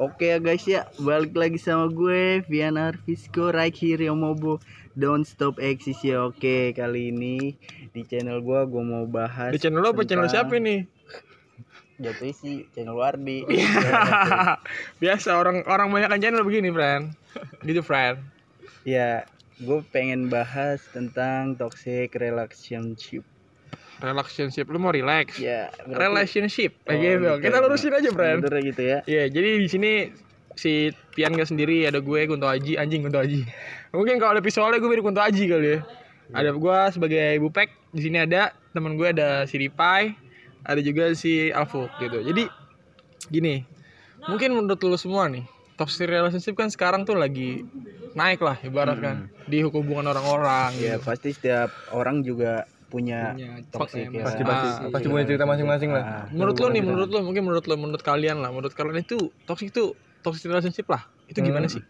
Oke ya guys ya, balik lagi sama gue Vian Arvisco right here yang Mobo Don't stop exist ya. Oke, kali ini di channel gue gue mau bahas Di channel lo apa channel siapa ini? Jatuhnya sih channel Wardi. Biasa orang orang banyak kan channel begini, friend. Gitu, friend. ya, gue pengen bahas tentang toxic relationship. Relationship lu mau relax. Ya, berarti- Relationship. Oh, gitu. gitu Kita lurusin aja, friend. Bener gitu ya. Iya, jadi di sini si Pian gak sendiri, ada gue Kunto Aji, anjing Kunto Aji. Mungkin kalau ada visualnya gue mirip Kunto Aji kali ya. Ada gue sebagai Bupek, di sini ada teman gue ada si Ripai, ada juga si Alfuk gitu. Jadi gini, mungkin menurut lu semua nih, toxic relationship kan sekarang tuh lagi naik lah ibarat kan di hubungan orang-orang Ya, gitu. pasti setiap orang juga punya Punya toxic ya. pasti pasti Ah, pasti iya. punya cerita masing-masing lah Ah, Menurut lu nih, menurut lu mungkin menurut lu, menurut kalian lah, menurut kalian itu toxic itu toxic relationship lah. Itu gimana Hmm. sih?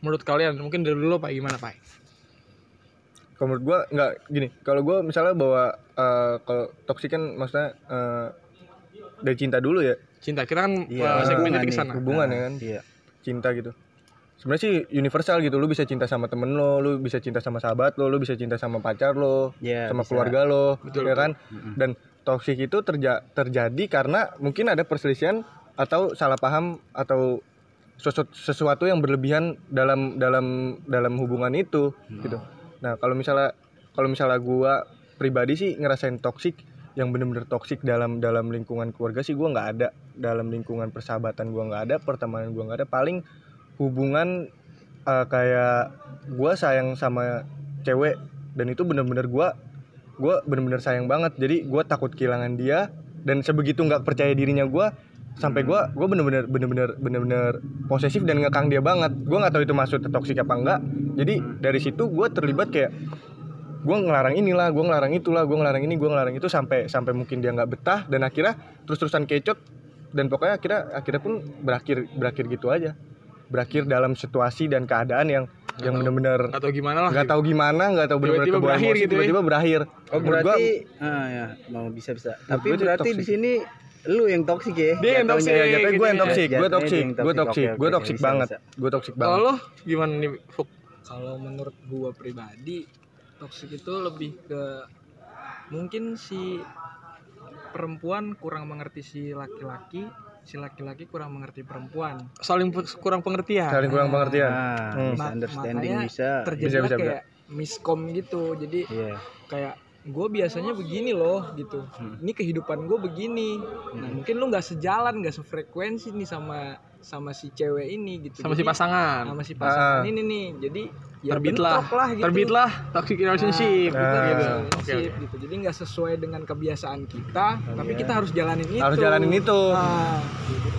Menurut kalian mungkin dari dulu Pak gimana Pak? kalau menurut gua nggak gini kalau gua misalnya bawa eh, kalau toksik kan maksudnya eh, dari cinta dulu ya Cinta kita kan Iya, uh, segmennya hubungan ke sana. hubungan Ah, ya kan Iya. cinta gitu sebenarnya sih universal gitu. Lu bisa cinta sama temen lo lu bisa cinta sama sahabat lo lu bisa cinta sama pacar lo Iya, sama bisa. keluarga lo Betul, ya kan? Mm-mm. dan toksik itu terja- terjadi karena mungkin ada perselisihan atau salah paham atau sesu- sesuatu yang berlebihan dalam dalam dalam hubungan itu gitu. Nah kalau misalnya kalau misalnya gua pribadi sih ngerasain toksik yang bener-bener toksik dalam dalam lingkungan keluarga sih gua nggak ada. Dalam lingkungan persahabatan gua nggak ada pertemanan gua nggak ada. Paling hubungan eh, kayak gua sayang sama cewek dan itu bener-bener gua gua bener-bener sayang banget. Jadi gua takut kehilangan dia dan sebegitu nggak percaya dirinya gua sampai gua gua bener-bener bener-bener bener-bener posesif dan ngekang dia banget. Gua nggak tahu itu maksud toksik apa enggak jadi dari situ gua terlibat kayak gue ngelarang inilah gue ngelarang itulah gue ngelarang ini gue ngelarang itu sampai sampai mungkin dia nggak betah dan akhirnya terus terusan kecot dan pokoknya akhirnya akhirnya pun berakhir berakhir gitu aja berakhir dalam situasi dan keadaan yang yang tahu. bener-bener Nggak tahu gimana lah. nggak tahu gimana nggak tahu bener-bener Tiba-tiba berakhir emosi, gitu ya. tiba-tiba berakhir Oh Menurut gua- berarti ah ya mau bisa bisa. Tapi berarti di toxic. sini lu yang toksik ya? Dia yang toxic. ya jatuhnya gue yang toksik gue toksik yang gue toxic. toksik gue toksik banget gue toksik Kalau banget lo gimana nih Fuk? kalau menurut gua pribadi toksik itu lebih ke mungkin si perempuan kurang mengerti si laki-laki si laki-laki kurang mengerti perempuan Saling kurang pengertian. saling kurang pengertian Ah, Hmm. misunderstanding makanya bisa. terjadilah bisa, bisa. kayak miskom gitu jadi Iya. kayak gue biasanya begini loh gitu Hmm. ini kehidupan gue begini nah mungkin lu nggak sejalan nggak sefrekuensi nih sama sama si cewek ini gitu Sama si Jadi- pasangan. sama si pasangan Ah. ini nih jadi ya Terbitlah, lah gitu terbitlah toxic relationship Nah. gitu. Nah, gitu. relationship gitu. Jadi nggak sesuai dengan kebiasaan kita, tapi kita harus jalanin itu. harus jalanin itu Nah,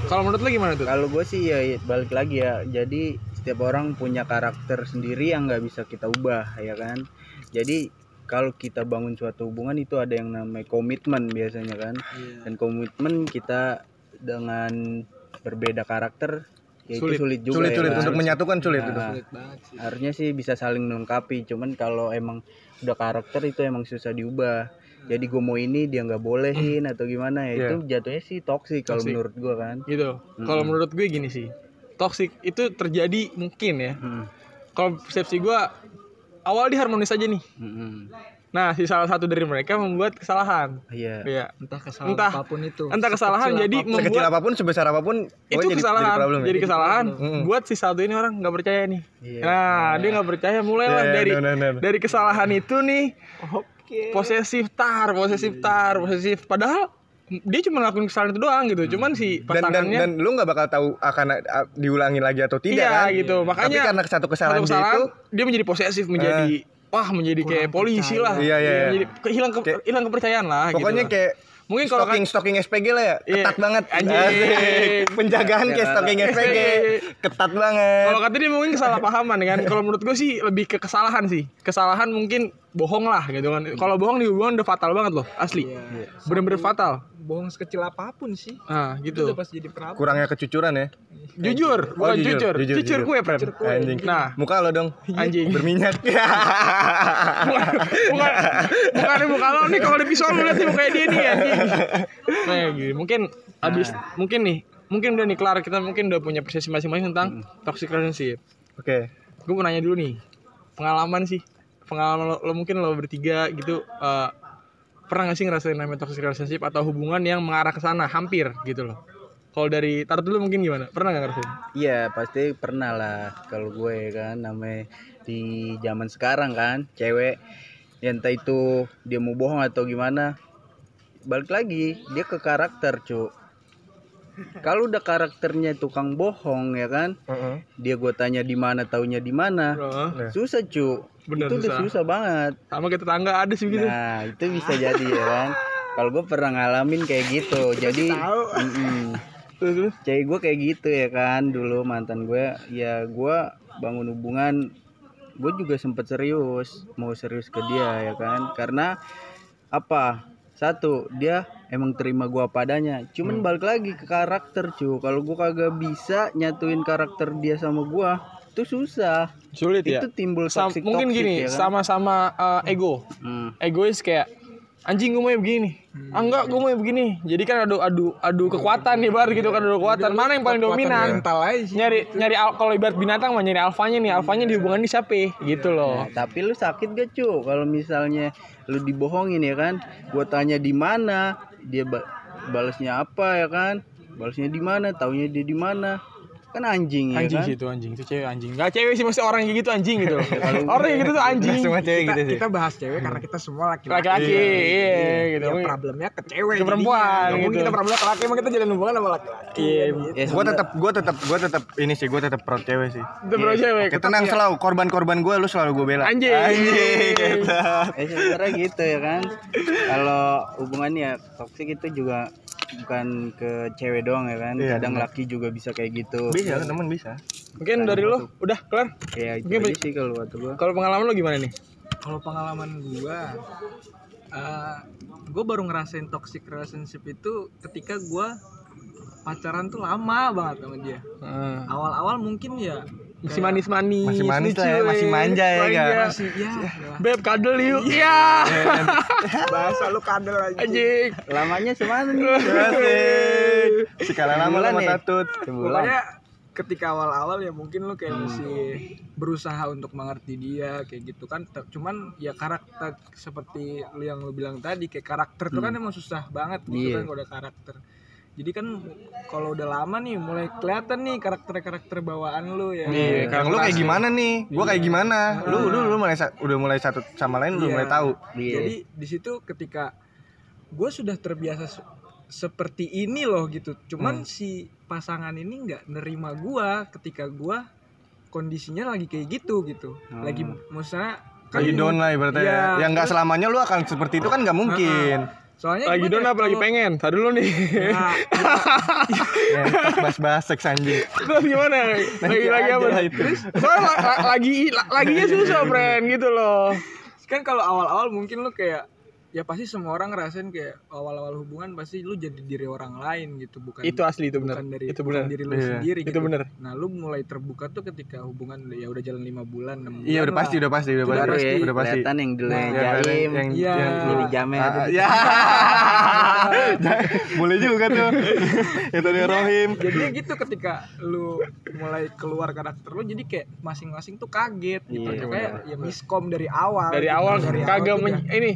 Kalau menurut lo gimana tuh? Kalau gue sih ya balik lagi ya. Jadi setiap orang punya karakter sendiri yang nggak bisa kita ubah ya kan. Jadi kalau kita bangun suatu hubungan itu ada yang namanya komitmen biasanya kan. iya. Dan komitmen kita dengan berbeda karakter ya itu Sulit. sulit juga sulit ya sulit kan? untuk menyatukan sulit Nah, itu sulit banget sih. harusnya sih bisa saling melengkapi cuman kalau emang udah karakter itu emang susah diubah jadi gue mau ini dia nggak bolehin atau gimana ya Iya. itu jatuhnya sih toksik kalau Toxic. menurut gue kan Gitu. Kalau menurut gue gini sih. Toxic itu terjadi mungkin ya. Hmm, Kalau persepsi gue awal dia harmonis aja nih. hmm, hmm. Nah, si salah satu dari mereka membuat kesalahan. iya Iya. Entah kesalahan Entah- apa pun itu. entah kesalahan sekecil jadi apa pun. membuat- sekecil apa pun sebesar apa pun itu jadi- kesalahan jadi problem ya? jadi kesalahan Mm-mm. buat si satu ini orang nggak percaya nih Iya. nah dia nggak percaya mulailah Iya, iya, dari benar, benar. dari kesalahan itu nih Oke. posesif tar posesif tar posesif padahal dia cuma ngelakuin kesalahan itu doang gitu cuman si dan dan pasangannya dan lu nggak bakal tahu akan uh, diulangi lagi atau tidak iya kan gitu makanya tapi karena satu kesalahan, satu dia kesalahan itu dia menjadi posesif menjadi wah menjadi kayak Kurang polisi percaya. lah Iya, iya, iya. menjadi ke- hilang ke- Kayak- hilang kepercayaan lah pokoknya gitu. kayak Mungkin kalau stalking stalking SPG lah ya Iya. ketat banget Anjing. Penjagaan kayak stalking SPG ketat banget Kalau kata dia mungkin kesalahpahaman kan. Kalau menurut gue sih lebih ke kesalahan sih. Kesalahan mungkin bohong lah gitu kan. Kalau bohong di hubungan udah fatal banget loh, asli. Iya. Bener-bener fatal. Bohong sekecil apa pun sih. Nah, Itu gitu. udah pasti jadi problem. kurangnya kecucuran ya Jujur, bukan jujur, jujur. jujur, Jujur, jujur. kue, kue. anjing Nah, muka lo dong anjing. berminyak bukan bukan bukan muka lo nih kalau ada visual lu lihat nih mukanya dia nih anjing. Nah, gitu. Mungkin abis mungkin nih mungkin udah nih kelar kita mungkin udah punya persepsi masing-masing tentang toxic relationship. Oke. Gue mau nanya dulu nih, pengalaman sih, pengalaman lo, lo mungkin lo bertiga gitu eh, pernah gak sih ngerasain namanya toxic relationship atau hubungan yang mengarah ke sana hampir gitu loh. Kalau dari taruh dulu mungkin gimana? Pernah gak ngerasain? Iya pasti pernah lah kalau gue kan namanya di zaman sekarang kan cewek ya entah itu dia mau bohong atau gimana balik lagi dia ke karakter cu kalau udah karakternya tukang bohong ya kan? Heeh. dia gue tanya di mana taunya di mana. Bro, susah cu. Bener, itu udah susah. susah banget. Sama kita tetangga ada sih gitu. nah itu bisa jadi ya kan? Kalau gue pernah ngalamin kayak gitu. Jadi cewek gue kayak gitu ya kan? Dulu mantan gue ya gue bangun hubungan gue juga sempet serius. Mau serius ke dia ya kan? Karena apa? Satu dia emang terima gue padanya cuman balik lagi ke karakter cu. Kalau gue kagak bisa nyatuin karakter dia sama gue itu susah. Sulit ya. itu timbul Sam- toxic mungkin gini, ya kan? sama-sama eh, ego. Hmm. egois kayak anjing gue mau begini. Ah enggak gue mau begini. Jadi kan adu adu adu kekuatan nih bar gitu kan adu kekuatan. mana yang paling dominan? mental aja nyari nyari al- kalau ibarat binatang mah nyari alfanya nih. Alfanya di hubungan ini siapa? Gitu loh. Nah, tapi lu sakit gak cu? Kalau misalnya lu dibohongin ya kan gua tanya di mana dia ba- balasnya apa ya kan? Balasnya di mana? Taunya dia di mana kan anjing, anjing ya kan? sih itu anjing. Itu cewek anjing. Nggak cewek sih maksudnya orang kayak gitu anjing gitu. Orang kayak gitu tuh anjing. Semua cewek kita, gitu sih. kita bahas cewek karena kita semua laki-laki. Laki-laki iya gitu. Ya problemnya ke cewek Ke perempuan. Nggak mungkin gitu. kita problemnya ke laki emang kita jalan hubungan sama laki-laki. Iya ya, Gue sebentar- tetap gue tetap gue tetap ini sih gue tetap pro cewek sih. itu bro cewek Oke, tenang selalu. Korban-korban gue lu selalu gue bela. anjing. Anjing. gitu. eh sebenarnya gitu ya kan. Kalau hubungannya toksik itu juga bukan ke cewek doang ya kan? Iya, kadang benar. laki juga bisa kayak gitu. Bisa temen bisa. mungkin dari lo udah kelar? Kayak itu Mungkin aja sih kalau kata gua. kalau pengalaman lo gimana nih? Kalau pengalaman gua eh gue baru ngerasain toxic relationship itu ketika gua pacaran tuh lama banget sama dia. Ah. awal-awal mungkin ya masih manis-manis Masih manis lah ya, masih manja ya, Manja. Kak? masih ya Beb kadel yuk. Iya. bahasa lu kadel aja Anjing. lamanya semana nih Asik. Sekali lama lama ya? tatut. pokoknya ketika awal-awal ya mungkin lu kayak masih berusaha untuk mengerti dia kayak gitu kan cuman ya karakter seperti lu yang lu bilang tadi kayak karakter tuh kan emang susah banget gitu Iya. kan kalau udah karakter jadi kan kalau udah lama nih mulai kelihatan nih karakter-karakter bawaan lu ya Iya, Yang lu kayak gimana nih? Gua kayak gimana? Lu lu lu mulai udah mulai satu sama lain udah Iya. mulai tahu. Iya. jadi di situ ketika gue sudah terbiasa se- seperti ini loh gitu cuman si pasangan ini nggak nerima gua ketika gua kondisinya lagi kayak gitu gitu lagi maksudnya kan Lagi down lah ibaratnya. Iya, ya. Yang nggak selamanya lu akan seperti itu kan nggak mungkin. Soalnya Lagi down kayak apa lagi pengen? Tadi dulu nih. Nah, Ya, bahas-bahas seks anjing. Terus gimana? Lagi lagi apa? itu. Soalnya la- la- lagi la- laginya susah, friend gitu loh. kan kalau awal-awal mungkin lu kayak ya pasti semua orang ngerasain kayak awal-awal hubungan pasti lu jadi diri orang lain gitu bukan Itu asli itu benar. bukan dari Itu bukan benar. diri lu Iya, sendiri itu gitu. benar. Nah, lu mulai terbuka tuh ketika hubungan ya udah jalan lima bulan, enam bulan. Iya udah lah. pasti udah pasti udah pasti. baru ya Udah pasti. kelihatan yang dulu Nah, yang Ya, jaim yang Iya. yang jadi jamet Ah, ya. Boleh juga tuh. Itu dia Rohim. Jadinya gitu ketika lu mulai keluar karakter lu jadi kayak masing-masing tuh kaget gitu. Iya, kayak ya miskom dari awal. Dari gitu. awal Dari kagak udah- ini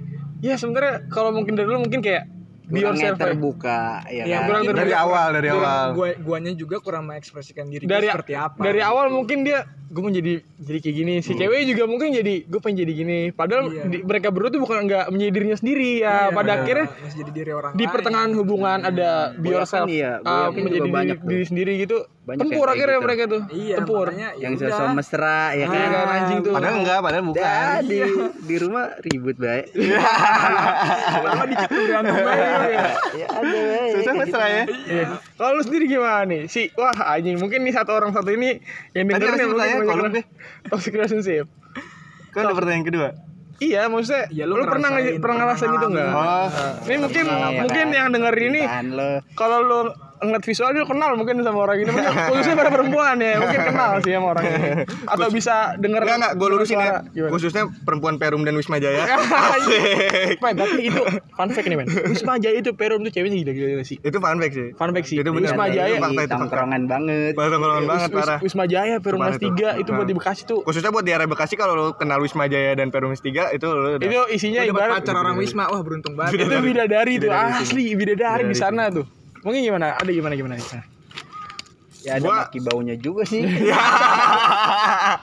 ya sebenarnya kalau mungkin dari dulu mungkin kayak be yourself ya. terbuka ya Iya, kan kurang Mungkin Dari awal, dari awal. Gua, guanya juga kurang mengekspresikan diri dari seperti apa. dari awal mungkin dia gue mau jadi jadi kayak gini si cewek juga mungkin jadi gue pengen jadi gini padahal Iya. di- mereka berdua tuh bukan nggak menjadi dirinya sendiri ya Iya, pada iya. akhirnya masih jadi diri orang di lain. pertengahan hubungan ada be Gua yourself iya, gua uh, menjadi diri, diri sendiri gitu Banyak tempur akhirnya gitu. mereka tuh Iya, tempur makanya ya yang udah. sosok mesra ya Iya kan kan, anjing tuh Padahal enggak, padahal bukan. Dah, di di rumah ribut baik Lama aja. ya ada baik Susah mesra ya. Iya. kalau lu sendiri gimana nih si wah anjing mungkin nih satu orang satu ini yang dengerin masih yang mungkin kolom deh. toxic relationship Kan ada pertanyaan kedua. iya maksudnya Ya, lu, lu pernah pernah ngerasain itu pernah enggak Oh, ini mungkin Iya, mungkin kan. yang dengerin ini kalau lu ngeliat visual dia kenal mungkin sama orang ini mungkin khususnya pada perempuan ya mungkin kenal sih sama orang ini atau bisa denger Enggak enggak, gue lurusin ya. Gimana? Khususnya perempuan Perum dan Wisma Jaya. Asik. Men, tapi itu fun fact nih men Wisma Jaya itu Perum tuh ceweknya gila-gila sih Itu fun fact sih. Fun fact sih Itu bener. Wisma Jaya itu tongkrongan banget ngomong banget parah. Wisma Jaya Perum Mas itu. 3 itu buat Nah. di Bekasi tuh Khususnya buat di area Bekasi kalau lu kenal Wisma Jaya dan Perum 3 itu lu udah itu isinya ibarat pacar orang Wisma wah beruntung banget itu bidadari tuh asli bidadari di sana tuh mungkin gimana? Ada gimana gimana? Nih ya ada Gua- maki baunya juga sih.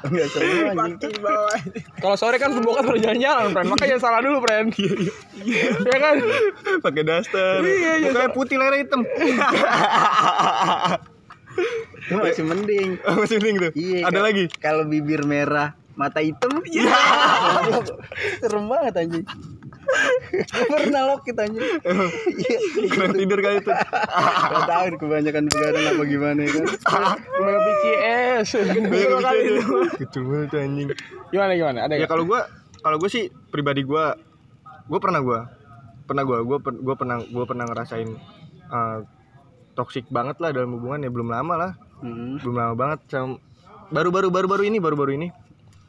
Enggak semua anjing kalau sore kan pembokat baru jalan-jalan friend makanya jangan salah dulu friend ya kan? Pakai daster. Iya, iya. Mukanya putih leher hitam. masih mending. Masih mending tuh. iya Ada lagi. kalau bibir merah mata hitam. Iya. serem banget anjing pernah lokit anjing. Iya Kurang tidur kali itu. Gak tahu kebanyakan begadang apa gimana ya kan Banyak BCS Kecil banget tuh anjing. gimana gimana? Ada Ya kalau gua kalau gue sih pribadi gua gua pernah gua. Pernah gua gua per- gua pernah gua pernah ngerasain uh, toxic banget lah dalam hubungan ya belum lama lah. Hmm. belum lama banget sama baru-baru baru-baru ini baru-baru ini.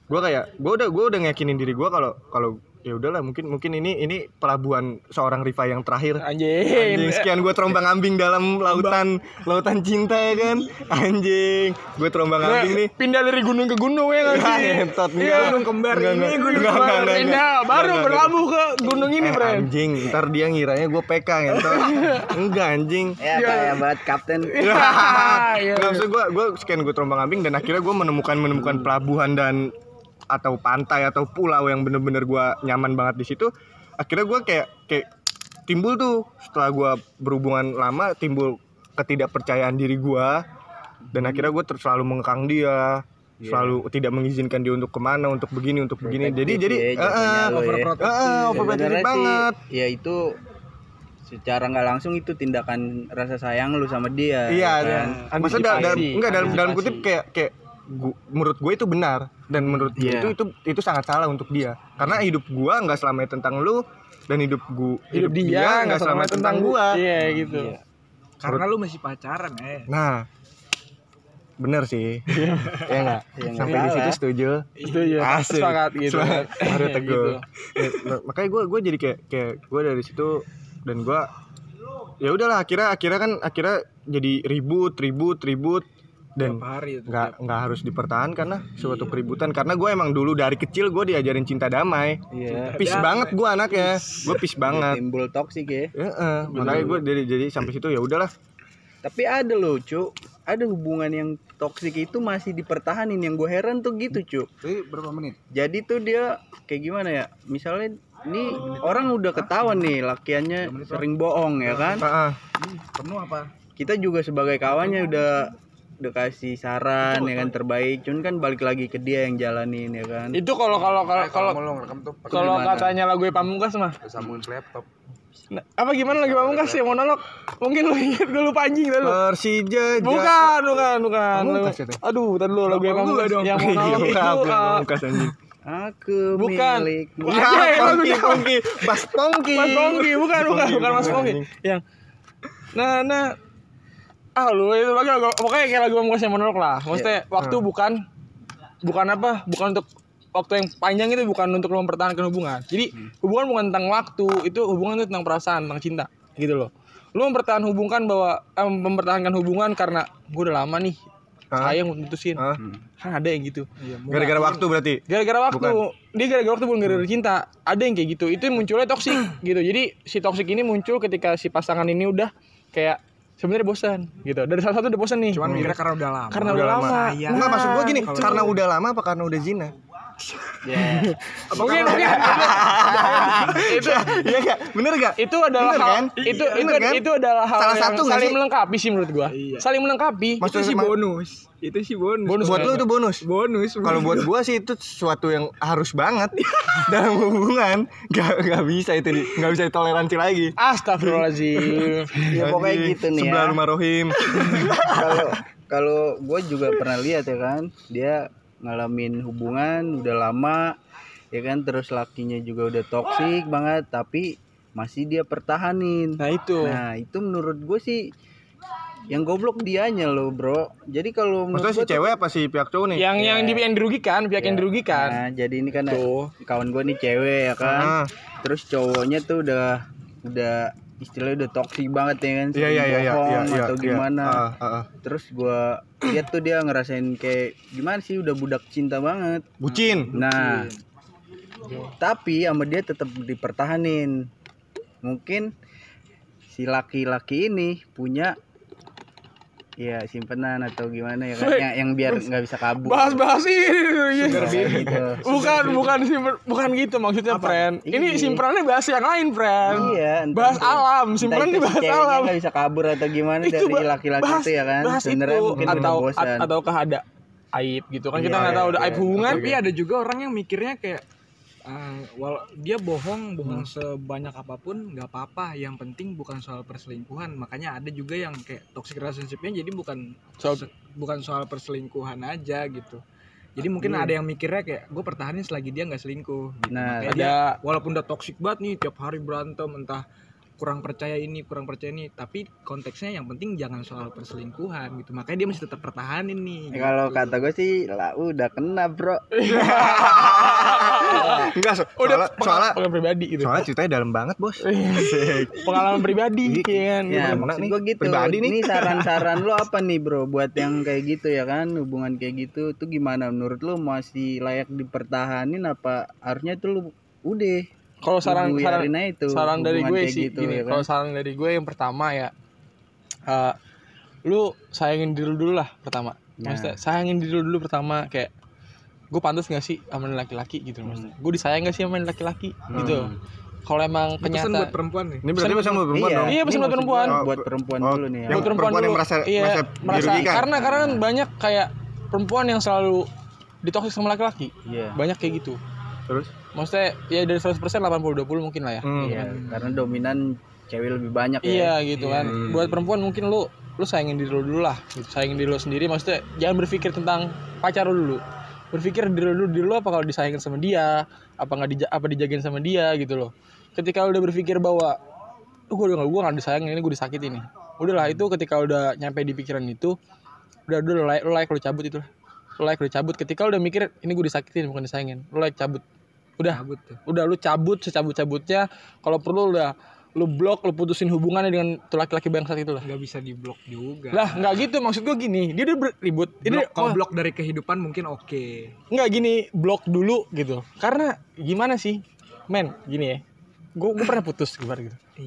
Gua kayak gua udah gua udah ngeyakinin diri gua kalau kalau ya udahlah mungkin mungkin ini ini pelabuhan seorang Riva yang terakhir. Anjing. Anjing, sekian gue terombang ambing dalam lautan lautan cinta ya kan? Anjing gue terombang ambing nih. pindah dari gunung ke gunung ya nggak Enggak, sih ngentot, Iya, enggak. gunung kembar Enggak, ini enggak. gunung Enggak, kembar enggak, enggak, pindah enggak. baru Enggak, berlabuh ke gunung ini Eh, friend anjing ntar dia ngiranya gue PK ngentot. Enggak anjing. Ya kayak banget kapten. Iya. Nggak, maksud gue gue sekian gue terombang ambing dan akhirnya gue menemukan menemukan pelabuhan dan atau pantai atau pulau yang bener-bener gue nyaman banget di situ akhirnya gue kayak kayak timbul tuh setelah gue berhubungan lama timbul ketidakpercayaan diri gue dan akhirnya gue terus selalu mengekang dia selalu tidak mengizinkan dia untuk ke mana untuk begini untuk begini jadi jadi ya, ya. overprotective. Overprotective Sebenarnya sih, banget ya itu secara nggak langsung itu tindakan rasa sayang lu sama dia Iya, ya kan? maksudnya da- dalam enggak dalam dalam Antisipasi. kutip kayak kayak gu- menurut gue itu benar. Dan menurut dia Iya. itu itu itu sangat salah untuk dia. Karena hidup gua nggak selamanya tentang lu dan hidup gua hidup dia nggak selamanya tentang gua. Iya gitu. Karena lu masih pacaran eh. Nah. Bener sih. Ya enggak Ya, nggak. Sampai di situ salah. setuju. Itu ya Asik. semangat gitu. Semangat. Baru Gitu. teguh. Ya, ma- makanya gue gue jadi kayak kayak gue dari situ dan gue ya udahlah akhirnya akhirnya kan akhirnya jadi ribut ribut ribut dan tiap hari itu nggak nggak harus dipertahankan lah suatu keributan. Karena gue emang dulu dari kecil gue diajarin cinta damai. Iya. Pis banget gue anaknya. Gue pis banget. Timbul toksik ya. Ya, eh, makanya gue jadi jadi sampai situ ya udahlah. Tapi ada loh cu ada hubungan yang toksik itu masih dipertahanin. Yang gue heran tuh gitu cu berapa menit? Jadi tuh dia kayak gimana ya? Misalnya ini orang udah ketahuan nih lakiannya sering bohong ya kan? Penuh apa? Kita juga sebagai kawannya udah udah kasih saran ya kan terbaik. Cuman kan balik lagi ke dia yang jalanin ya kan. Itu kalau kalau kalau kalau tuh kalau gimana? katanya lagu pamungkas mah. Sambungin ke laptop. Nah, apa gimana lagi pamungkas ya monolog? Mungkin lu inget gue lupa anjing tadi lu Persija Ja- bukan bukan bukan. Pamungkas itu? aduh tadi lu lagu gua pamungkas dong. yang Iya, monolog itu pamungkas, anjing. aku Bukan. milikmu. Wah, Ya, Anjay, Pongki, lagunya. Pongki, Bas Pongki. Mas Pongki bukan bukan. Bukan Mas Pongki. Yang nah nah ah lu itu lagi lagu- pokoknya kayak lagu pamungkas yang monolog lah. Maksudnya waktu bukan bukan apa bukan untuk waktu yang panjang itu bukan untuk lo mempertahankan hubungan. Jadi hubungan bukan tentang waktu itu hubungan itu tentang perasaan tentang cinta gitu loh. Lo mempertahankan hubungan bahwa eh, mempertahankan hubungan karena gue udah lama nih Hah? sayang mutusin. Hah? kan ada yang gitu. Gara-gara waktu berarti. gara-gara waktu. Dia gara-gara waktu bukan gara-gara cinta. Ada yang kayak gitu. Itu yang munculnya toksik gitu. Jadi si toksik ini muncul ketika si pasangan ini udah kayak sebenarnya bosan gitu. Dari salah satu udah bosan nih. Cuman mikirnya karena udah lama. Karena udah lama. Sayang. Enggak maksud gua gini, Nah, karena udah lama apa karena udah zina? Ya mungkin mungkin itu Iya enggak? Bener enggak? itu adalah Bener hal kan? itu Bener itu kan? itu adalah hal Salah satu nggak saling sih? melengkapi sih menurut gua saling melengkapi Maksud- itu sih bonus itu sih bonus Bonus buat kan? lu itu bonus. bonus Kalau buat gua sih itu sesuatu yang harus banget dalam hubungan. Gak gak bisa itu gak bisa ditoleransi lagi. Astagfirullahaladzim ya pokoknya gitu nih Sebelah ya rumah Rohim. kalau kalau gue juga pernah lihat ya kan dia ngalamin hubungan udah lama ya kan? Terus lakinya juga udah toksik banget tapi masih dia pertahanin. Nah itu. Nah itu menurut gue sih yang goblok dianya loh bro. Jadi kalau menurut Maksudnya si cewek apa si pihak cowok nih? yang yang di yang dirugikan pihak yang dirugikan. Nah jadi ini kan tuh. kawan gue nih cewek ya kan? Ah, terus cowoknya tuh udah udah istilahnya udah toksik banget ya kan Iya iya sering iya iya bohong iya iya. atau iya. gimana Ah, ah, ah. terus gua lihat tuh dia ngerasain kayak gimana sih udah budak cinta banget Bucin. nah tapi sama dia tetap dipertahanin mungkin si laki-laki ini punya ya simpenan atau gimana ya kan? Woi, yang, yang biar nggak bisa kabur. bahas-bahas ini Kayak gitu. Bukan bukan simpen bukan gitu maksudnya friend. Ini Iya. simpenannya bahas yang lain friend. Iya entah bahas itu- alam. Simpenan si bahas alam. nggak bisa kabur atau gimana Itu dari laki-laki itu ya kan? bahas sebenarnya itu mungkin atau bosan. atau ada aib gitu kan? Kita Iya, nggak tahu ada iya, aib iya. hubungan tapi ada juga orang yang mikirnya kayak eh, wal dia bohong bohong sebanyak apa pun nggak apa-apa. Yang penting bukan soal perselingkuhan. Makanya ada juga yang kayak toxic relationshipnya jadi bukan Soal- se- bukan soal perselingkuhan aja gitu. Jadi mungkin Iya. ada yang mikirnya kayak gue pertahanin selagi dia nggak selingkuh. Gitu. Nah, Makanya ada dia walaupun udah toxic banget nih tiap hari berantem entah kurang percaya ini kurang percaya ini. Tapi konteksnya yang penting jangan soal perselingkuhan gitu. Makanya dia masih tetap pertahanin nih Ya, kalau gitu. kata gue sih lah udah kena bro. Enggak, so- udah soalnya soalnya pengalaman pribadi gitu. soalnya ceritanya dalam banget, Bos. pengalaman pribadi ya kan ya maksud nih? gue gitu. Pribadi nih. ini saran-saran lo apa nih bro? Buat yang kayak gitu ya kan? Hubungan kayak gitu tuh gimana? Menurut lo masih layak dipertahanin apa harusnya tuh lo udah kalau saran saran itu saran dari gue sih gitu, gini. ya kan? kalau saran dari gue yang pertama ya eh, lu sayangin diri lu dulu lah pertama. Nah. maksudnya sayangin diri lu dulu pertama kayak gue pantas gak sih sama nih laki-laki? Gitu maksudnya. Gue disayang gak sih sama laki-laki? Gitu. Kalau emang Ini pesan buat perempuan nih. Ini berarti pesan buat perempuan iya, dong. Iya, ini pesan buat perempuan. Oh, buat perempuan oh, dulu nih ya. yang buat perempuan, perempuan yang merasa- iya, merasa merasa dirugikan. karena karena kan banyak kayak perempuan yang selalu ditoksis sama laki-laki. Iya. Banyak kayak gitu. Terus? Maksudnya ya dari 100% 80 20 mungkin lah ya Hmm. iya karena dominan cewek lebih banyak ya Iya gitu kan. Iya. Buat perempuan mungkin lu lu sayangin diri lu dulu lah. Gitu. Sayangin diri lu sendiri maksudnya jangan berpikir tentang pacar lu dulu. Berpikir diri lu diri lu apa kalau disayangin sama dia, apa nggak dija apa dijagain sama dia gitu loh. Ketika lu udah berpikir bahwa "Oh, gue udah gua nggak disayangin ini gue disakitin nih. Udahlah itu ketika udah nyampe di pikiran itu udah udah lu like lu like lu cabut itu lah. Lu like lu cabut ketika lu udah mikir ini gue disakitin bukan disayangin. Lu like cabut. Udah. Cabut tuh. udah lu cabut secabut-cabutnya. Kalau perlu udah lu blok lu putusin hubungannya dengan tuh laki-laki bangsat itu lah. Nggak bisa diblok juga. Lah nggak gitu. Maksud gua gini dia udah ribut. Ini kalau blok dari kehidupan mungkin oke. Nggak gini blok dulu gitu. Karena gimana sih? Men gini ya. Gua gua pernah putus gitu.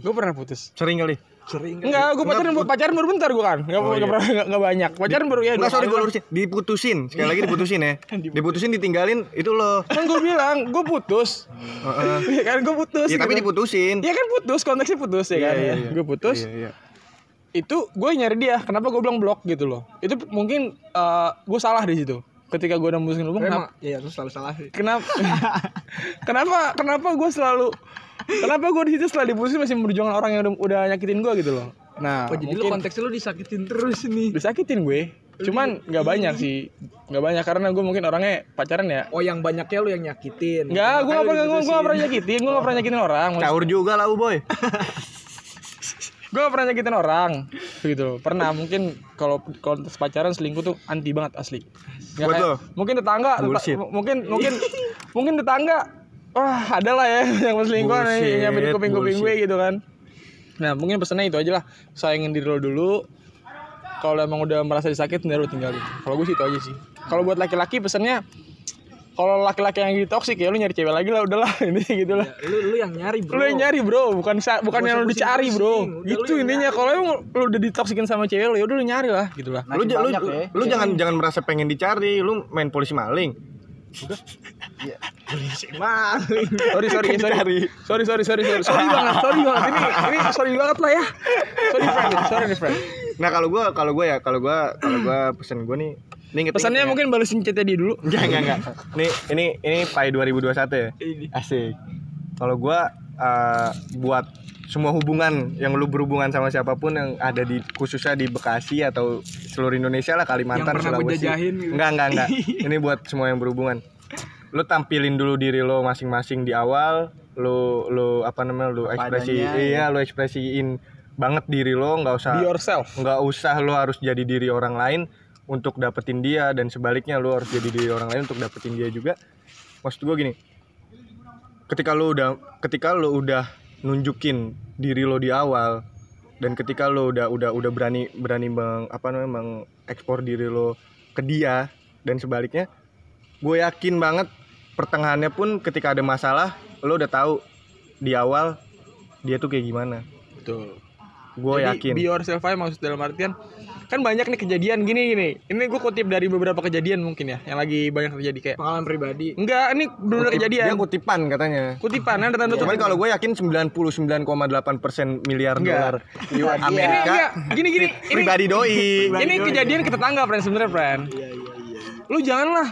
Gua pernah putus. Sering kali. Sering kan Enggak, gua pacaran pacaran baru bentar gua kan. Enggak Oh, iya. pernah enggak, banyak. Pacaran baru ya Enggak, sorry gue lurusin. Diputusin. Sekali lagi diputusin ya. Diputusin ditinggalin itu lo. Kan gua bilang, gua putus. Heeh. Iya kan gua putus. Ya tapi gitu. diputusin. Iya kan putus, konteksnya putus ya Iya, kan. iya, ya. iya. Gue putus. Iya, iya. itu gue nyari dia kenapa gue bilang blok gitu loh itu mungkin eh gue salah di situ ketika gue udah hubungan emang kenapa iya terus selalu salah sih kenapa kenapa kenapa gue selalu kenapa gue di situ setelah diputusin masih memperjuangkan orang yang udah, udah nyakitin gue gitu loh? Nah oh jadi lu mungkin konteksnya lu disakitin terus nih disakitin gue. Cuman nggak banyak sih. Nggak banyak karena gue mungkin orangnya pacaran ya. Oh yang banyaknya lu yang nyakitin. Nggak, gue gak lu gue diputusin. pernah nyakitin, gue gak pernah nyakitin orang. Caur juga lah boy. gue gak pernah nyakitin orang gitu. Loh pernah mungkin kalau konteks pacaran selingkuh tuh anti banget asli. Nggak Buat kayak- lo? mungkin tetangga teta- mungkin mungkin mungkin tetangga wah ada lah ya yang selingkuhan Bullshit, yang nyampe di kuping-kuping gue gitu kan. Nah mungkin pesannya itu aja lah. Sayangin diri lo dulu. Kalau emang udah merasa disakitin ya lo tinggalin. Kalau gue sih itu aja sih. Kalau buat laki-laki pesannya kalau laki-laki yang gitu toksik ya lu nyari cewek lagi lah udahlah. Ini gitu lah. Ya, lu lu yang nyari bro. Lu yang nyari bro. Bukan sa- bukan yang lu dicari bro. Udah gitu intinya. kalau emang lu udah ditoksikin sama cewek lu ya udah lu nyari lah gitu lah. Lu, lu, banyak ya. lu jangan jangan merasa pengen dicari, lu main polisi maling. Maling sorry sorry sorry. sorry sorry sorry sorry. Sorry banget sorry banget. Ini ini sorry banget lah ya. Sorry friend. Sorry nih friend. Nah, kalau gua kalau gua ya, kalau gua kalau gua pesen gua nih inget- pesannya ya. mungkin balesin chatnya dia dulu. Enggak, enggak, enggak. Nih, ini ini Pai 2021 ya. Asik. Kalau gua eh, buat semua hubungan yang lu berhubungan sama siapa pun yang ada di khususnya di Bekasi atau seluruh Indonesia lah Kalimantan Yang Sulawesi. gitu. Enggak, enggak, enggak. ini buat semua yang berhubungan. Lu tampilin dulu diri lo masing-masing di awal, lu lu apa namanya lu Apa ekspresi adanya, iya, lu ekspresiin banget diri lo nggak usah Be yourself. nggak usah lo harus jadi diri orang lain untuk dapetin dia dan sebaliknya lo harus jadi diri orang lain untuk dapetin dia juga maksud gue gini ketika lo udah ketika lo udah nunjukin diri lo di awal dan ketika lo udah udah udah berani berani meng, apa namanya mengekspor diri lo ke dia dan sebaliknya gue yakin banget pertengahannya pun ketika ada masalah lo udah tahu di awal dia tuh kayak gimana Betul. Gue Jadi, yakin Be yourself aja maksud dalam artian kan banyak nih kejadian gini gini. Ini gue kutip dari beberapa kejadian mungkin ya, yang lagi banyak terjadi kayak. pengalaman pribadi Enggak, ini benar Kutip- kejadian. dia kutipan katanya Kutipan ada tanda Cuman kalau gue yakin 99,8% miliar Enggak. dolar Iya, Ini Amerika enggak, gini gini. Ini, pribadi doi. ini kejadian ke tetangga, friend sebenarnya, friend. iya iya iya Lu janganlah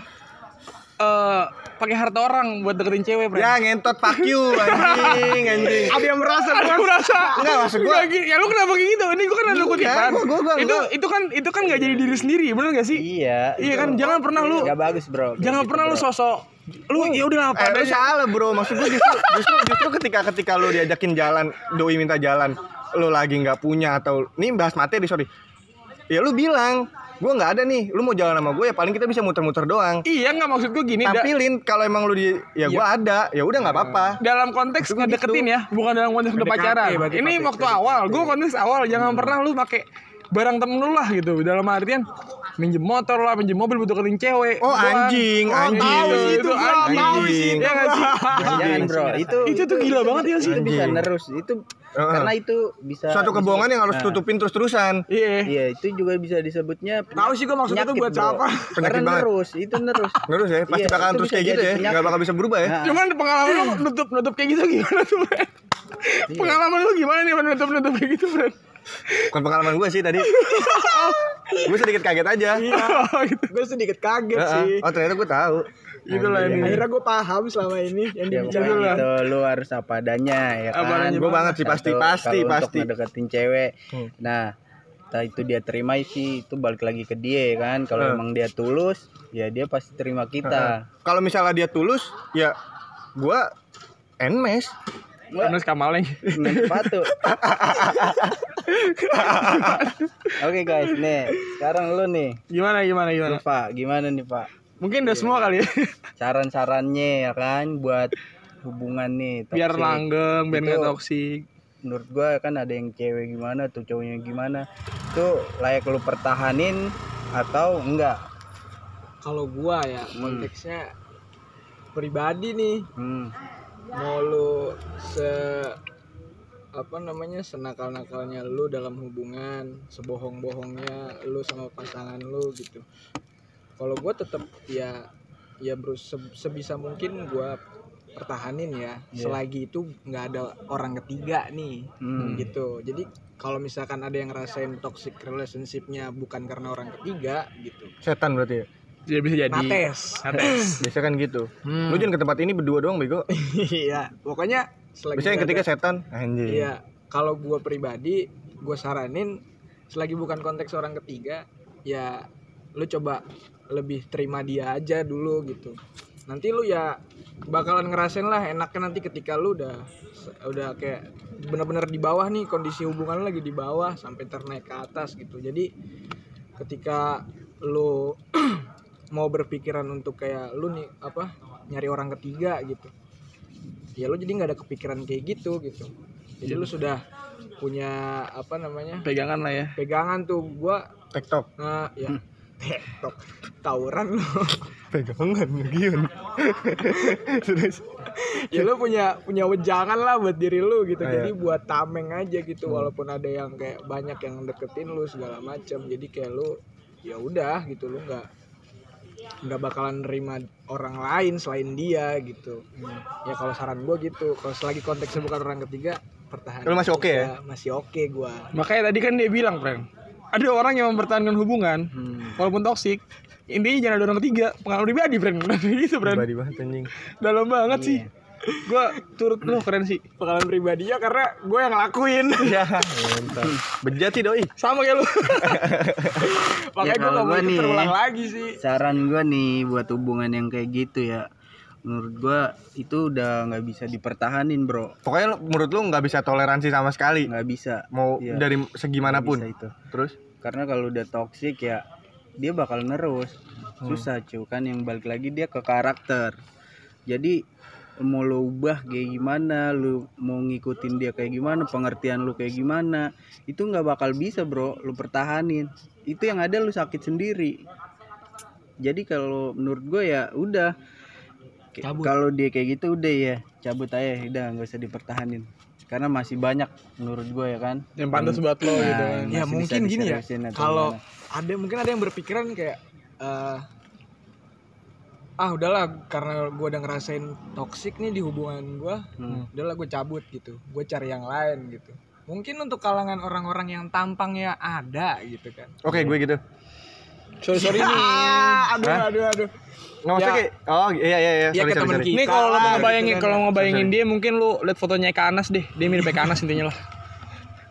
eh pakai harta orang buat deketin cewek, friend. Ya ngentot fuck you anjing anjing. ada yang merasa Ada merasa. Enggak, maksud gua- Enggak, ya lu kenapa kayak gitu? Ini gua kan ada Enggak, kutipan. gua- gua- gua- itu gua- itu kan itu kan nggak jadi diri sendiri, bener gak sih? Iya. Iya kan, jangan pernah lu Gak bagus bro. jangan Gitu, pernah lu bro. sosok lu ya udah apa Eh, lu salah bro, maksud gue justru, justru justru ketika ketika lu diajakin jalan, doi minta jalan, lu lagi nggak punya atau nih bahas materi sorry, ya lu bilang, gue nggak ada nih, lu mau jalan sama gue ya paling kita bisa muter-muter doang. Iya nggak maksud gue gini da- Tampilin kalau emang lu di, ya gue ada, ya udah nggak apa-apa. dalam konteks ngedeketin ya, bukan dalam konteks udah pacaran. berarti Ini waktu awal, gue konteks awal jangan pernah lu pakai barang temen lu lah gitu. Dalam artian minjem motor lah, minjem mobil buat deketin cewek. Oh doang. anjing, Oh, anjing. tahu sih itu Anjing. anjing. Anjing. Iya nggak sih? Jangan bro. Itu Itu tuh gila banget ya sih. Itu bisa Anjing. nerus. Itu Heeh. karena itu bisa Suatu kebohongan yang harus Nah, tutupin terus-terusan. Iya. Iya, itu juga bisa disebutnya Tahu sih gua maksudnya tuh penyakit, buat bro. siapa. Penyakit Karena banget. nerus, itu nerus. Terus ya, pasti Iya, bakalan itu terus kayak gitu ya, penyakit. nggak bakal bisa berubah ya. Nah, Cuman pengalaman lu nutup nutup kayak gitu gimana tuh? Iya. Pengalaman lu gimana nih nutup nutup kayak gitu, Bren? Bukan pengalaman gue sih tadi. gue sedikit kaget aja. Oh, gitu. gue sedikit kaget sih Oh ternyata gue tahu. Itulah ini. akhirnya gue paham selama ini yang Ya dibicarain lah. gitu, lu harus apa adanya ya Apa kan. Gue banget sih pasti pasti kalau pasti. Untuk ngedeketin cewek. Hmm. Nah, itu dia terima sih itu balik lagi ke dia ya kan. Kalau Hmm. emang dia tulus, ya dia pasti terima kita. Kalau misalnya dia tulus, ya gue enmes. Kamalnya. Main sepatu. Oke guys, nih sekarang lu nih, Gimana gimana gimana? Lu, Pak, gimana nih Pak? Mungkin udah semua kali ya. Saran-sarannya ya kan buat hubungan nih. Biar toxic. langgeng, biar nggak toksik. menurut gua kan ada yang cewek gimana tuh cowoknya gimana itu layak lu pertahanin atau enggak kalau gua ya konteksnya pribadi nih hmm. mau lu se apa namanya senakal-nakalnya lu dalam hubungan sebohong-bohongnya lu sama pasangan lu gitu kalau gua tetap ya ya bro se- sebisa mungkin gua pertahanin ya Iya. selagi itu nggak ada orang ketiga nih Hmm. gitu jadi kalau misalkan ada yang ngerasain toxic relationshipnya bukan karena orang ketiga gitu Setan berarti ya. Dia bisa jadi. nates Nates. Biasa kan gitu. Hmm. Lu jangan ke tempat ini berdua doang bego. iya pokoknya selagi Biasanya yang ketiga ada- setan. Anjing. Iya, kalau gua pribadi, gua saranin selagi bukan konteks orang ketiga, ya lu coba lebih terima dia aja dulu gitu. Nanti lu ya bakalan ngerasain lah enaknya nanti ketika lu udah udah kayak bener-bener di bawah nih kondisi hubungan lu lagi di bawah sampai ternaik ke atas gitu. Jadi ketika lu mau berpikiran untuk kayak lu nih apa nyari orang ketiga gitu ya lu jadi nggak ada kepikiran kayak gitu gitu jadi lu sudah punya apa namanya Pegangan lah ya. pegangan tuh gua TikTok. nah ya TikTok tawuran lu. Pegangan Gion. Terus ya lu punya punya wejangan lah buat diri lu gitu. Ah, jadi iya. buat tameng aja gitu walaupun ada yang kayak banyak yang deketin lu segala macam jadi kayak lu ya udah gitu. Lu nggak nggak bakalan nerima orang lain selain dia gitu. Ya kalau saran gua gitu. Kalau selagi konteksnya bukan orang ketiga pertahanan Lu masih oke ya? masih oke gua. Makanya tadi kan dia bilang, Pren. Ada orang yang mempertahankan hubungan Hmm. walaupun toksik. Intinya jangan ada orang ketiga. Pengalaman pribadi, Pren. gitu, Pren. pribadi banget anjing. Dalam banget sih. Gua turut lu keren sih. pengalaman pribadinya karena gue yang ngelakuin Ya, mantap. Bejat sih doi. Sama kayak lu. makanya gue kalau gak mau nih- terulang lagi sih saran gua nih buat hubungan yang kayak gitu ya menurut gua itu udah nggak bisa dipertahanin bro Pokoknya lu- menurut lu nggak bisa toleransi sama sekali. nggak bisa Mau Iya. dari segi Nggak mana pun. bisa itu Terus karena kalau udah toxic ya dia bakal nerus Hmm. susah cuy kan yang balik lagi dia ke karakter jadi mau lo ubah kayak gimana lu mau ngikutin dia kayak gimana pengertian lu kayak gimana itu nggak bakal bisa bro lu pertahanin itu yang ada lu sakit sendiri jadi kalau menurut gue ya udah. Kalau dia kayak gitu udah ya cabut aja udah nggak usah dipertahanin karena masih banyak menurut gue ya kan Yang pantas buat lo gitu Nah, kan. ya mungkin gini ya kalau ada mungkin ada yang berpikiran kayak eh, ah udahlah karena gue udah ngerasain toksik nih di hubungan gue Hmm. udahlah gue cabut gitu gue cari yang lain gitu mungkin untuk kalangan orang-orang yang tampangnya ada gitu kan oke gue gitu. Sorry sorry nih. Aduh Hah? aduh aduh Nggak maksudnya Ya. kayak oh iya iya iya Ya, sorry ke temen sorry. kita. Nih kalau lo mau ngebayangin gitu kan. kalau mau ngebayangin dia mungkin lu lihat fotonya Eka Anas deh. Dia mirip Eka Anas intinya lah.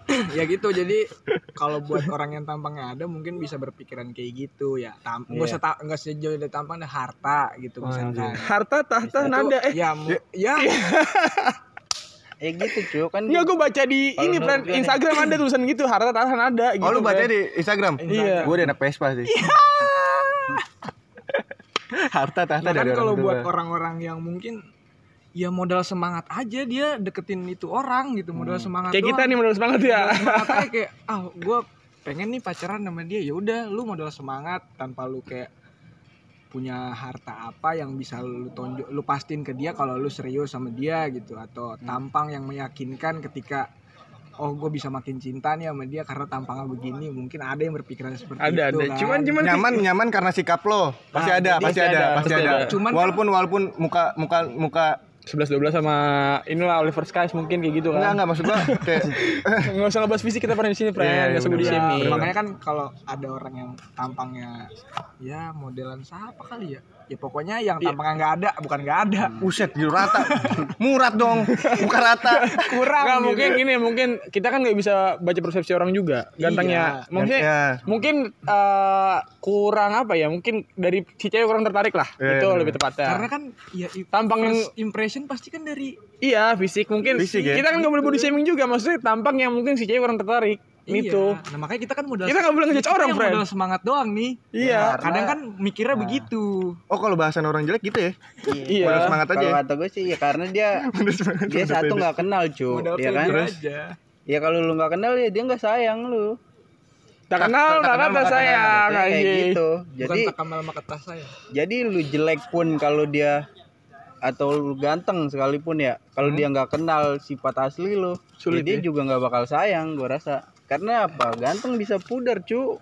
ya gitu jadi kalau buat orang yang tampangnya ada mungkin bisa berpikiran kayak gitu ya tam nggak usah ta- nggak sejauh dari tampang ada harta gitu misalkan Harta tahta Itu, nada eh. ya ya eh gitu cuy kan Enggak gue baca di Kalau ini friend. Instagram ada tulisan gitu harta tahta nada gitu. Oh lu baca friend. di Instagram? Iya. Gue udah anak Vespa sih. Harta tahta Ya kan dari kalau orang buat orang-orang yang mungkin ya modal semangat aja dia deketin itu orang gitu modal semangat Kayak kita doang. nih modal semangat ya. Modal semangat aja kayak ah gue pengen nih pacaran sama dia ya udah lu modal semangat tanpa lu kayak punya harta apa yang bisa lu tonjok lu pastiin ke dia kalau lu serius sama dia gitu atau tampang yang meyakinkan ketika oh gue bisa makin cinta nih sama dia karena tampangnya begini mungkin ada yang berpikiran seperti Ada itu ada. kan. Cuman cuman nyaman nyaman karena sikap lo pasti Nah, ada pasti pasti ada ada, pasti pasti ada ada. Cuman kan- walaupun walaupun muka muka muka 11 12 sama inilah Oliver Skies mungkin kayak gitu kan. enggak maksud gua kayak Enggak usah ngebahas fisik kita pernah di sini, Iya, friend. iya, Enggak sebut di sini. Iya, makanya kan kalau ada orang yang tampangnya ya modelan siapa kali ya ya pokoknya yang tampangnya nggak ada bukan nggak ada Buset gitu rata Murat dong Bukan rata kurang Nggak, gitu. mungkin gini, mungkin kita kan nggak bisa baca persepsi orang juga. Gantengnya, Iya. maksudnya Ya. mungkin eh, kurang apa ya? Mungkin dari si cewek kurang tertarik lah. Iya, itu iya, lebih tepatnya. karena kan ya Tampang yang first impression pasti kan dari iya fisik mungkin. Fisik ya? Kita kan nggak boleh body shaming juga. Maksudnya tampang yang mungkin si cewek kurang tertarik. Itu. Iya. nah makanya kita kan modal Kita nggak boleh ngejudge kita orang, friend. modal semangat doang nih Iya. kadang kan mikirnya begitu Oh kalau bahasan orang jelek gitu ya Iya. Modal semangat aja kalau ya? kata gue sih ya karena dia dia satu nggak kenal cu modal ya kan aja ya kalau lu nggak kenal ya dia nggak sayang lu Tak kenal, tak kata maka sayang Kayak gitu bukan jadi tak kamal sama kata saya jadi lu jelek pun kalau dia atau lu ganteng sekalipun ya kalau dia nggak kenal sifat asli lu Sulit ya dia ya? juga nggak bakal sayang gua rasa. Karena apa? Ganteng bisa pudar cu.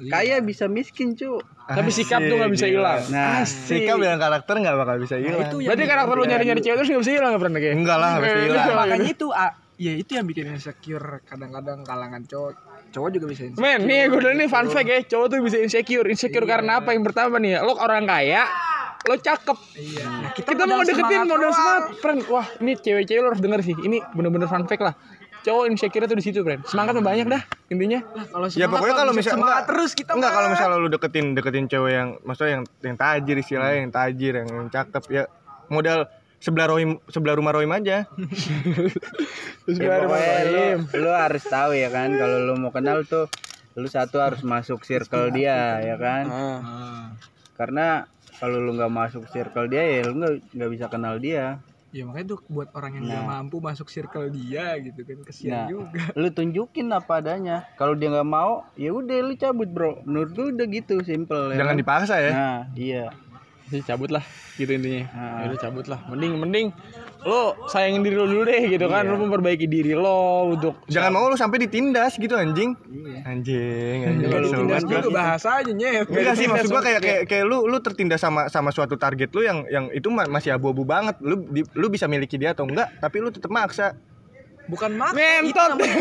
Kaya bisa miskin cu. Tapi sikap tuh nggak bisa hilang. nah Sikap dan karakter nggak bakal bisa hilang. itu yang Berarti karakter lu nyari-nyari cewek terus nggak bisa hilang ya, friend kayak? Enggak lah harus Eh, hilang. Iya. makanya itu ah, ya itu yang bikin insecure. Kadang-kadang kalangan cowok cowok juga bisa insecure. Men, nih gue udah nih fun fact ya, cowok tuh bisa insecure. Insecure karena apa? Yang pertama nih, ya, lo orang kaya, lo cakep. iya nah, Kita, mau deketin modal semangat, friend. Wah, ini cewek-cewek lo harus denger sih. Ini bener-bener fun fact lah. Cowok insecure tuh di situ, friend. Semangat mah banyak dah intinya. Kalau Ya pokoknya kalau bisa misal semangat enggak, terus kita enggak kalau misalnya lu deketin deketin cewek yang maksudnya yang yang tajir istilahnya yang tajir yang, yang cakep ya modal sebelah rohim sebelah rumah rohim aja Terus ya baru pokoknya lu, Ibrahim. lu harus tahu ya kan kalau lu mau kenal tuh lu satu harus masuk circle dia ya kan Ah. karena kalau lu nggak masuk circle dia ya lu nggak nggak bisa kenal dia ya makanya tuh buat orang yang nggak Nah. mampu masuk circle dia gitu kan kesian Nah. juga lu tunjukin apa adanya kalau dia nggak mau ya udah lu cabut bro menurut gua udah gitu simple ya jangan kan? dipaksa ya nah iya Jadi cabut lah gitu intinya. Ah. Ya udah cabut lah. Mending mending lo sayangin diri lo dulu deh gitu kan. Lo memperbaiki diri lo untuk jangan mau lu sampai ditindas gitu anjing iya anjing anjing Kalau kesel tindas banget. juga bahasa aja nyet Enggak sih maksud gua kayak kayak kayak lu lu tertindas sama sama suatu target lu yang yang itu ma- masih abu-abu banget. Lu di- lu bisa miliki dia atau enggak, tapi lu tetap maksa. bukan maksa itu Ngentot. namanya,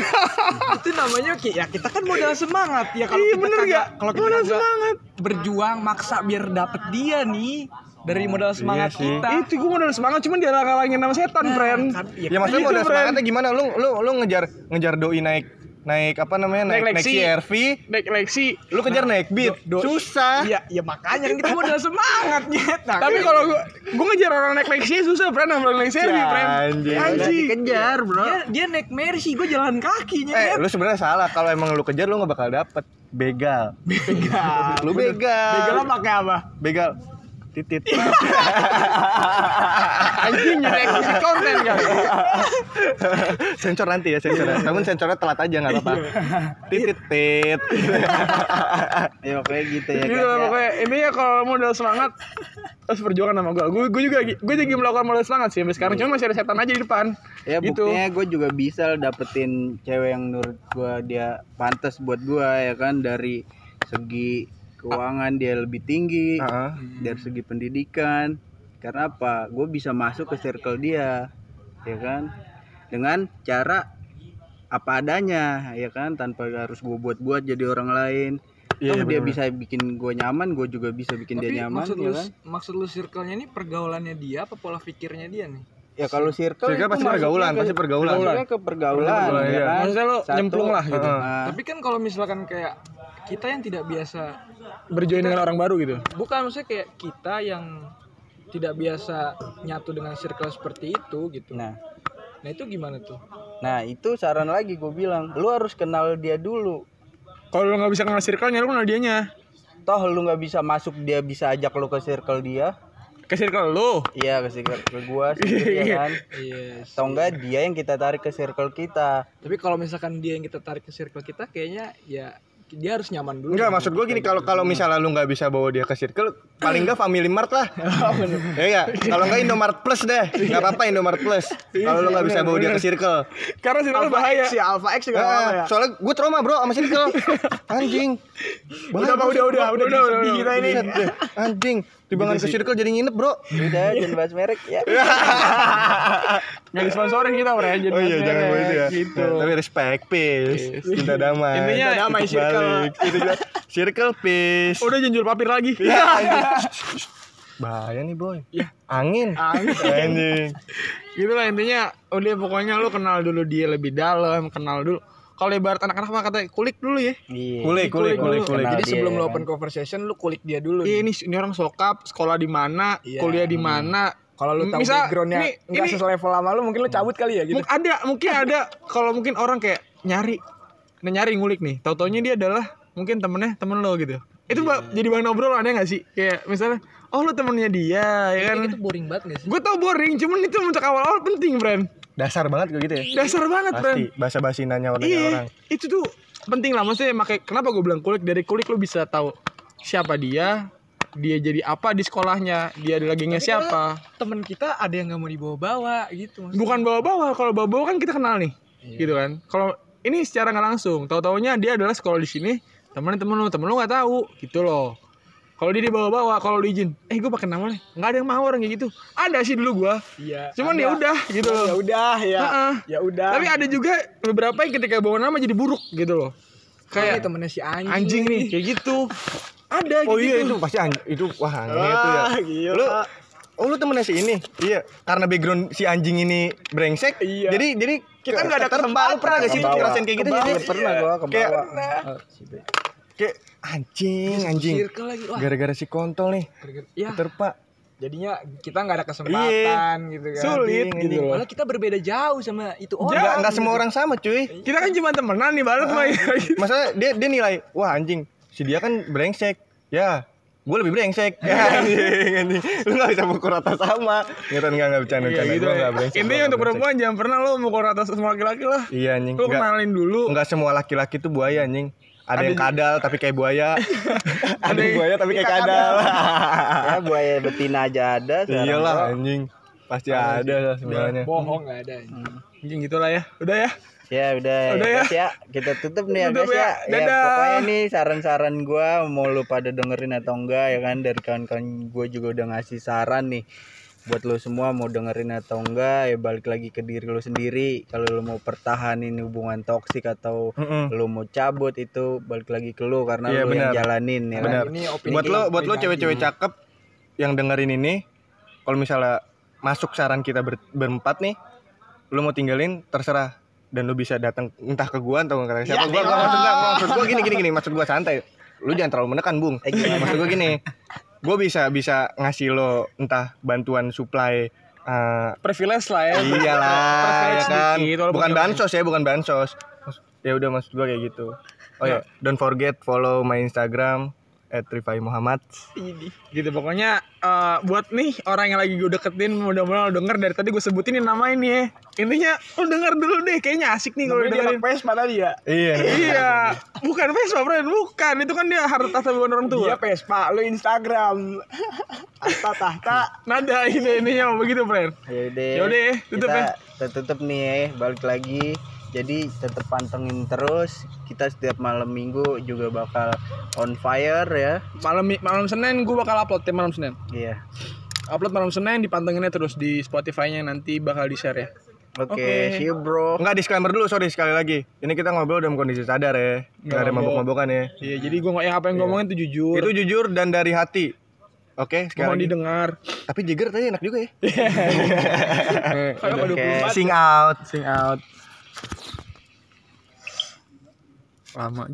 itu namanya ki- ya kita kan modal semangat ya kalau Iya, kita bener kagak kalau kita semangat. berjuang maksa biar dapet dia nih dari modal semangat sih. kita. Itu gue modal semangat cuman dihalang-halangin sama setan, friend. kan, Ya maksudnya gitu, modal Bren. semangatnya gimana? Lu lu lu ngejar ngejar doi naik naik apa namanya? Naik naik naik, Lexi. CRV naik Lexi. Lu kejar naik beat. Do- susah. Iya, ya makanya kan kita modal semangat nyet. Nah, tapi kalau gua gua ngejar orang naik Lexi susah friend sama orang naik Ya, friend. Anjing. Dikejar bro. Dia dia naik Mercy, gue jalan kaki eh lu sebenarnya salah. Kalau emang lu kejar lu nggak bakal dapet. Begal. Begal. lu begal. Begal pakai apa? begal titit. Anjing nyari isi konten kan sensor nanti ya sensor namun sensornya telat aja nggak apa-apa. Titit tit. Ya kayak gitu ya gitu kan ya. pokoknya intinya kalau modal semangat harus perjuangan sama gua. Gua gua juga gua juga melakukan modal semangat sih sampai sekarang. Cuma masih ada setan aja di depan. Ya gitu. buktinya gue juga bisa dapetin cewek yang menurut gue dia pantas buat gue ya kan? Dari segi keuangan dia lebih tinggi Heeh. dari segi pendidikan. Karena apa? Gue bisa masuk ke circle dia ya kan? Dengan cara apa adanya ya kan? Tanpa harus gue buat-buat jadi orang lain. Iya, Toh dia bisa bikin gue nyaman gue juga bisa bikin Tapi dia nyaman maksud ya lu kan? maksud lu circle-nya ini pergaulannya dia apa pola pikirnya dia nih? Ya kalau circle, Circle pasti pergaulan, pasti pergaulan. masuknya ke pergaulan, Pergaulan, ya iya. kan maksudnya lo Satu, nyemplung lah gitu nah, Tapi kan kalau misalkan kayak kita yang tidak biasa berjoin dengan orang baru gitu bukan maksudnya kayak kita yang tidak biasa nyatu dengan circle seperti itu gitu. nah Nah, itu gimana tuh? Nah itu saran lagi gue bilang, lu harus kenal dia dulu. kalau lo nggak bisa kenal circle-nya lo kenal dianya Toh lu nggak bisa masuk dia bisa ajak lu ke circle dia. Ke circle lo Iya ke circle ke gua sendiri ya kan. Yes. Atau enggak dia yang kita tarik ke circle kita. Tapi kalau misalkan dia yang kita tarik ke circle kita kayaknya ya dia harus nyaman dulu. Enggak, maksud gue gini kalau kalau misalnya lu nggak bisa bawa dia ke circle, paling nggak Family Mart lah. ya ya. Kalau nggak Indomart Plus deh, nggak apa-apa Indomart Plus. Kalau lu nggak bisa bawa dia ke circle. karena circle bahaya si Alpha X juga ya. Soalnya gue trauma bro sama circle. Anjing. udah Pak, udah udah udah udah udah kita ini. Buset deh, Anjing. Tibangan ke circle jadi nginep bro. Udah jangan bahas merek ya. nggak disponsorin kita bre jadi Oh iya mas jangan merek, begitu ya. gitu Nah, tapi respect peace. Cinta damai. Intinya Cinta damai, titik circle. balik. Gitu juga. Circle peace. udah jangan jual papir lagi Ya, anjing. Bahaya nih boy. Angin. Angin. Anjing. gitu lah intinya udah pokoknya lu kenal dulu dia lebih dalam kenal dulu kalau ibarat anak-anak mah kata kulik dulu ya Iya. Kulik, kulik, kulik, kulik. Kenal Jadi dia, sebelum ya lu kan. open conversation lu kulik dia dulu. Iya nih. ini ini orang sokap sekolah di mana Iya. kuliah di mana Kalau lu tahu Misal, backgroundnya nggak selevel sama lu mungkin lu cabut kali ya gitu. Ada mungkin ada kalau mungkin orang kayak nyari nah nyari ngulik nih tau taunya dia adalah mungkin temennya temen lo gitu itu ba- jadi bahan obrolan ya gak sih kayak misalnya oh lo temennya dia ya kan Kayak gitu boring banget gak sih? gue tau boring cuman itu untuk awal-awal penting friend Dasar banget kayak gitu ya. dasar banget friend Pasti bahasa-basi nanya orang iya orang. itu tuh penting lah maksudnya makanya kenapa gue bilang kulik dari kulik lo bisa tahu siapa dia dia jadi apa di sekolahnya dia lagi nge siapa Temen kita ada yang nggak mau dibawa-bawa gitu. maksudnya. bukan bawa-bawa kalau bawa-bawa kan kita kenal nih gitu kan kalau ini secara nggak langsung tahu taunya dia adalah sekolah di sini temen temen lu temen lu nggak tahu gitu loh kalau dia dibawa-bawa kalau diizin eh gue pakai nama nih nggak ada yang mau orang kayak gitu ada sih dulu gua Iya. cuman ya udah gitu loh Ya udah ya. Ya udah. tapi ada juga beberapa yang ketika bawa nama jadi buruk gitu loh kayak kayak temennya si anjing. anjing nih kayak gitu ada Oh gitu iya itu pasti anj- itu wah anjing itu ya. Ah, gila. Lu Oh lu temennya si ini? Iya, karena background si anjing ini brengsek. Iya. Jadi jadi Kita nggak ada kesempatan. Lu pernah gak sih Kebawa. ngerasain kayak gitu Kebawa, jadi pernah gua ke kayak anjing anjing. Gara-gara si kontol nih Ya, keterpa. jadinya kita nggak ada kesempatan gitu kan. sulit Anjing, gitu loh Malah kita berbeda jauh sama itu orang. Enggak enggak semua orang sama cuy. kita kan cuma temenan nih balas mah. Masalah dia dia nilai, wah anjing, si dia kan brengsek. Ya, gue lebih brengsek. Ya, anjing, anjing. Lu gak bisa pukul rata sama. Nggak enggak enggak bercanda Iya bercanda. gitu Gua ya. enggak brengsek. Intinya untuk nggak perempuan jangan pernah lo mau rata sama laki-laki lah. Iya anjing. Lo kenalin dulu. enggak semua laki-laki tuh buaya anjing. Ada, Ada yang juga- kadal tapi kayak buaya. ada yang buaya tapi kayak kadal. Ya buaya betina aja ada. Iyalah anjing. Pasti ada lah sebenarnya. Bohong nggak ada. Anjing gitulah ya. Udah ya. Ya udah, Udah ya, ya. guys ya. Kita tutup nih ya guys ya. ya. Ya, Dadah. pokoknya nih saran-saran gua mau lu pada dengerin atau enggak ya kan dari kawan-kawan gue juga udah ngasih saran nih buat lu semua mau dengerin atau enggak ya balik lagi ke diri lu sendiri kalau lu mau pertahanin hubungan toksik atau Mm-mm. lu mau cabut itu balik lagi ke lu karena Iya, lu yang benar. jalanin ya kan. Benar. Ini opini Buat lo buat lo cewek-cewek cakep yang dengerin ini kalau misalnya masuk saran kita ber- berempat nih, lu mau tinggalin terserah. Dan lu bisa datang entah ke gua atau ke Ya, siapa gua, gua maksud gua, maksud gua gini gini gini. Maksud gua santai. Lu jangan terlalu menekan bung. Eh, maksud gua gini. Gua bisa bisa ngasih lo entah bantuan supply eh, privilege lah ya. Iyalah ya kan? sedikit, bukan bansos ya bukan bansos. Ya udah maksud gua kayak gitu. Oh ya. Don't forget follow my instagram at Rifai Muhammad. Ini. gitu pokoknya eh, buat nih orang yang lagi gue deketin mudah-mudahan lo denger. Dari tadi gue sebutin nih nama ini ya intinya lo denger dulu deh. Kayaknya asik nih kalau dia dengerin anak Vespa tadi ya. iya. Iya. Bukan Vespa bro. Bukan. Itu kan dia harta tahta bukan orang tua. Dia Vespa, lu Instagram. Tahta tahta. nada ini ininya begitu friend. Yaudah, Yaudah, tutup kita, ya. kita tutup nih ya, balik lagi. Jadi tetap pantengin terus. Kita setiap malam minggu juga bakal on fire ya. malam malam senin gue bakal upload tiap malam senin Iya. upload malam senin dipantenginnya terus di Spotify-nya nanti bakal di share ya Oke, see you bro. Enggak disclaimer dulu, sorry sekali lagi. Ini kita ngobrol dalam kondisi sadar ya. Enggak ada Nggak mabok-mabakan ya. iya jadi gue yang apa yang gue ngomongin itu jujur Itu jujur dan dari hati. Oke, sekali mohon lagi. didengar Tapi Jigger tadi enak juga ya. Oke. 24 Sing out. sing out lama